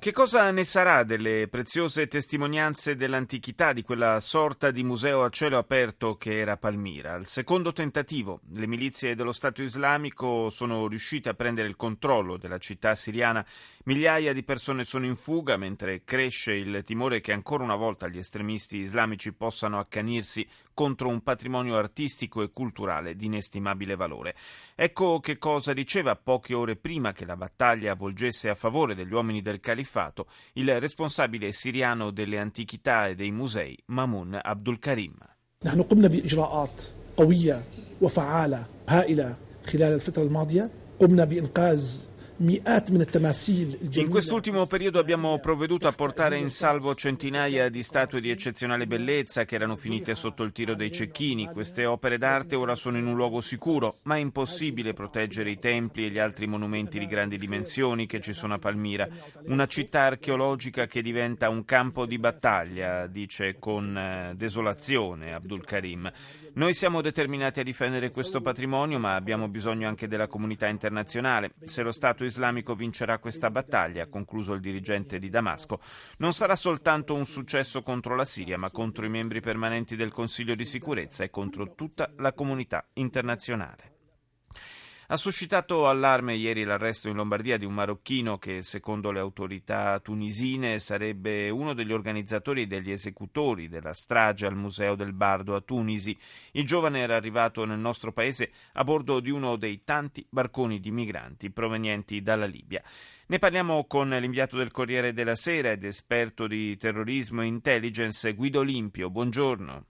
Che cosa ne sarà delle preziose testimonianze dell'antichità di quella sorta di museo a cielo aperto che era Palmira? Al secondo tentativo, le milizie dello Stato islamico sono riuscite a prendere il controllo della città siriana. Migliaia di persone sono in fuga mentre cresce il timore che ancora una volta gli estremisti islamici possano accanirsi contro un patrimonio artistico e culturale di inestimabile valore. Ecco che cosa diceva poche ore prima che la battaglia volgesse a favore degli uomini del califfato il responsabile siriano delle antichità e dei musei Mamun Abdul Karim. قوية وفعالة هائلة خلال الفترة الماضية قمنا بإنقاذ in quest'ultimo periodo abbiamo provveduto a portare in salvo centinaia di statue di eccezionale bellezza che erano finite sotto il tiro dei cecchini. Queste opere d'arte ora sono in un luogo sicuro, ma è impossibile proteggere i templi e gli altri monumenti di grandi dimensioni che ci sono a Palmira. Una città archeologica che diventa un campo di battaglia, dice con eh, desolazione Abdul Karim. Noi siamo determinati a difendere questo patrimonio, ma abbiamo bisogno anche della comunità internazionale. Se lo Stato islamico vincerà questa battaglia, ha concluso il dirigente di Damasco, non sarà soltanto un successo contro la Siria, ma contro i membri permanenti del Consiglio di sicurezza e contro tutta la comunità internazionale. Ha suscitato allarme ieri l'arresto in Lombardia di un marocchino che, secondo le autorità tunisine, sarebbe uno degli organizzatori e degli esecutori della strage al Museo del Bardo a Tunisi. Il giovane era arrivato nel nostro paese a bordo di uno dei tanti barconi di migranti provenienti dalla Libia. Ne parliamo con l'inviato del Corriere della Sera ed esperto di terrorismo e intelligence Guido Limpio. Buongiorno.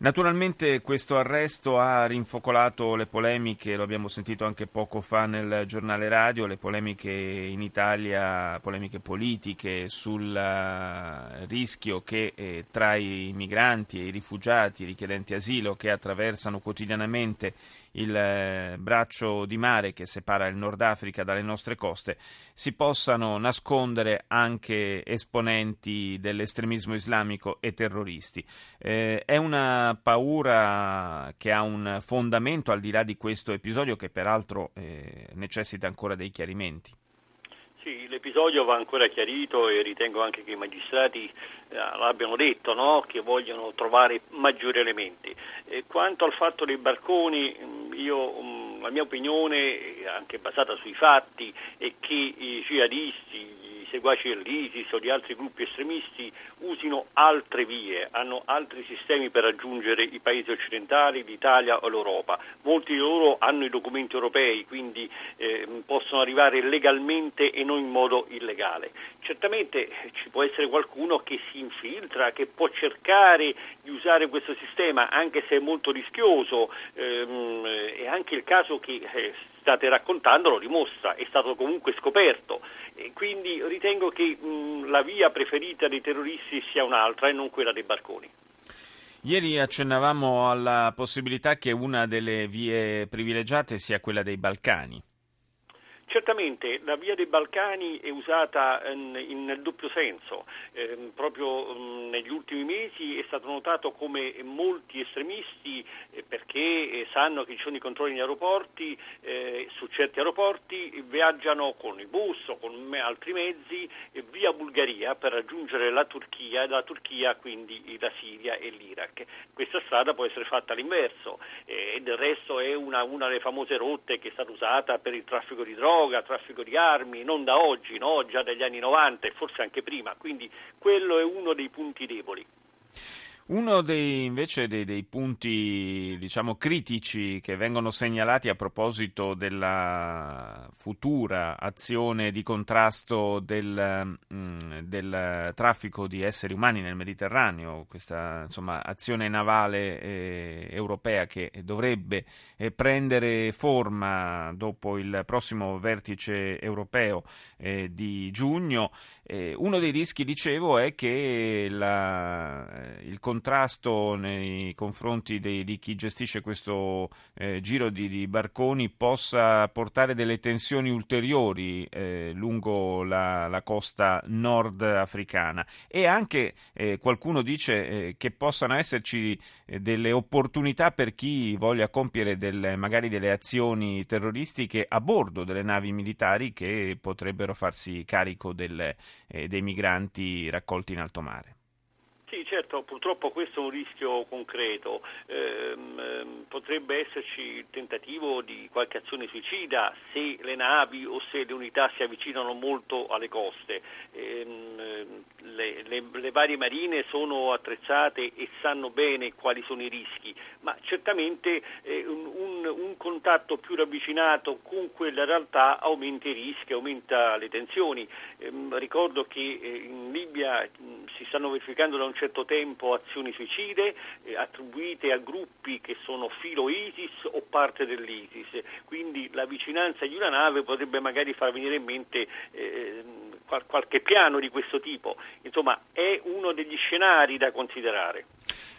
Naturalmente questo arresto ha rinfocolato le polemiche, lo abbiamo sentito anche poco fa nel giornale radio, le polemiche in Italia, polemiche politiche sul eh, rischio che eh, tra i migranti e i rifugiati, i richiedenti asilo che attraversano quotidianamente il eh, braccio di mare che separa il Nord Africa dalle nostre coste, si possano nascondere anche esponenti dell'estremismo islamico e terroristi. Eh, è una paura che ha un fondamento al di là di questo episodio che peraltro eh, necessita ancora dei chiarimenti. Sì, l'episodio va ancora chiarito e ritengo anche che i magistrati eh, l'abbiano detto, no? che vogliono trovare maggiori elementi. E quanto al fatto dei barconi, mm, io, mm, la mia opinione, anche basata sui fatti, è che i jihadisti, seguaci dell'ISIS o di altri gruppi estremisti usino altre vie, hanno altri sistemi per raggiungere i paesi occidentali, l'Italia o l'Europa. Molti di loro hanno i documenti europei, quindi eh, possono arrivare legalmente e non in modo illegale. Certamente ci può essere qualcuno che si infiltra, che può cercare di usare questo sistema, anche se è molto rischioso, ehm, è anche il caso che eh, state raccontando lo dimostra, è stato comunque scoperto e ritengo che mh, la via preferita dei terroristi sia un'altra e non quella dei barconi. Ieri accennavamo alla possibilità che una delle vie privilegiate sia quella dei Balcani. Certamente la via dei Balcani è usata in, nel doppio senso, eh, proprio mh, negli ultimi mesi è stato notato come molti estremisti, eh, perché eh, sanno che ci sono i controlli negli aeroporti, eh, su certi aeroporti viaggiano con il bus o con altri mezzi eh, via Bulgaria per raggiungere la Turchia e la Turchia quindi la Siria e l'Iraq. Questa strada può essere fatta all'inverso eh, e del resto è una, una delle famose rotte che è stata usata per il traffico di droga droga, traffico di armi, non da oggi, no? già dagli anni 90 e forse anche prima, quindi quello è uno dei punti deboli. Uno dei, invece dei, dei, punti diciamo, critici che vengono segnalati a proposito della futura azione di contrasto del, mm, del traffico di esseri umani nel Mediterraneo, questa insomma, azione navale eh, europea che dovrebbe eh, prendere forma dopo il prossimo vertice europeo eh, di giugno, uno dei rischi, dicevo, è che la, il contrasto nei confronti dei, di chi gestisce questo eh, giro di, di, barconi possa portare delle tensioni ulteriori eh, lungo la, la, costa nord africana e anche eh, qualcuno dice eh, che possano esserci eh, delle opportunità per chi voglia compiere del, magari delle azioni terroristiche a bordo delle navi militari che potrebbero farsi carico del, dei migranti raccolti in alto mare. Sì, certo, purtroppo questo è un rischio concreto. Ehm, potrebbe esserci il tentativo di qualche azione suicida se le navi o se le unità si avvicinano molto alle coste. Ehm, le, le, le, varie marine sono attrezzate e sanno bene quali sono i rischi, ma certamente eh, un, un, contatto più ravvicinato con quella realtà aumenta i rischi, aumenta le tensioni. Ehm, ricordo che eh, in Libia si stanno verificando da un certo tempo azioni suicide eh, attribuite a gruppi che sono filo ISIS o parte dell'ISIS, quindi la vicinanza di una nave potrebbe magari far venire in mente eh, qualche piano di questo tipo, insomma è uno degli scenari da considerare.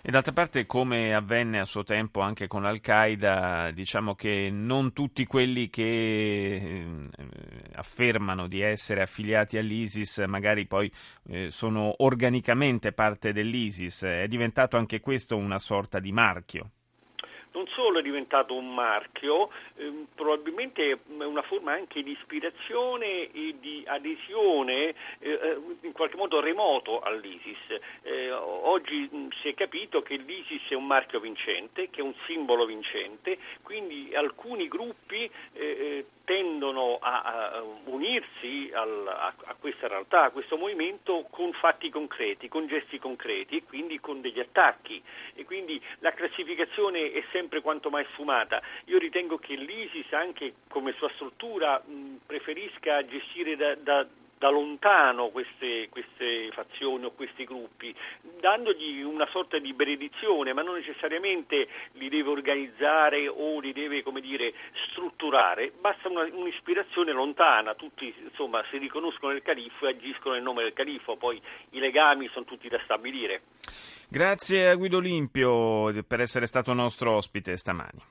E d'altra parte, come avvenne a suo tempo anche con Al-Qaeda, diciamo che non tutti quelli che eh, affermano di essere affiliati all'ISIS magari poi eh, sono organicamente parte dell'ISIS. È diventato anche questo una sorta di marchio non solo è diventato un marchio, ehm, probabilmente è una forma anche di ispirazione e di adesione eh, eh in qualche modo remoto all'ISIS. Eh, oggi mh, si è capito che l'ISIS è un marchio vincente, che è un simbolo vincente, quindi alcuni gruppi eh, eh tendono a, a unirsi al, a, a, questa realtà, a questo movimento con fatti concreti, con gesti concreti e quindi con degli attacchi e quindi la classificazione è sempre quanto mai sfumata. Io ritengo che l'ISIS anche come sua struttura mh, preferisca gestire da, da da lontano queste, queste, fazioni o questi gruppi, dandogli una sorta di benedizione, ma non necessariamente li deve organizzare o li deve dire, strutturare, basta una, un'ispirazione lontana, tutti insomma, si riconoscono nel califfo e agiscono nel nome del califfo, poi i legami sono tutti da stabilire. Grazie a Guido Limpio per essere stato nostro ospite stamani.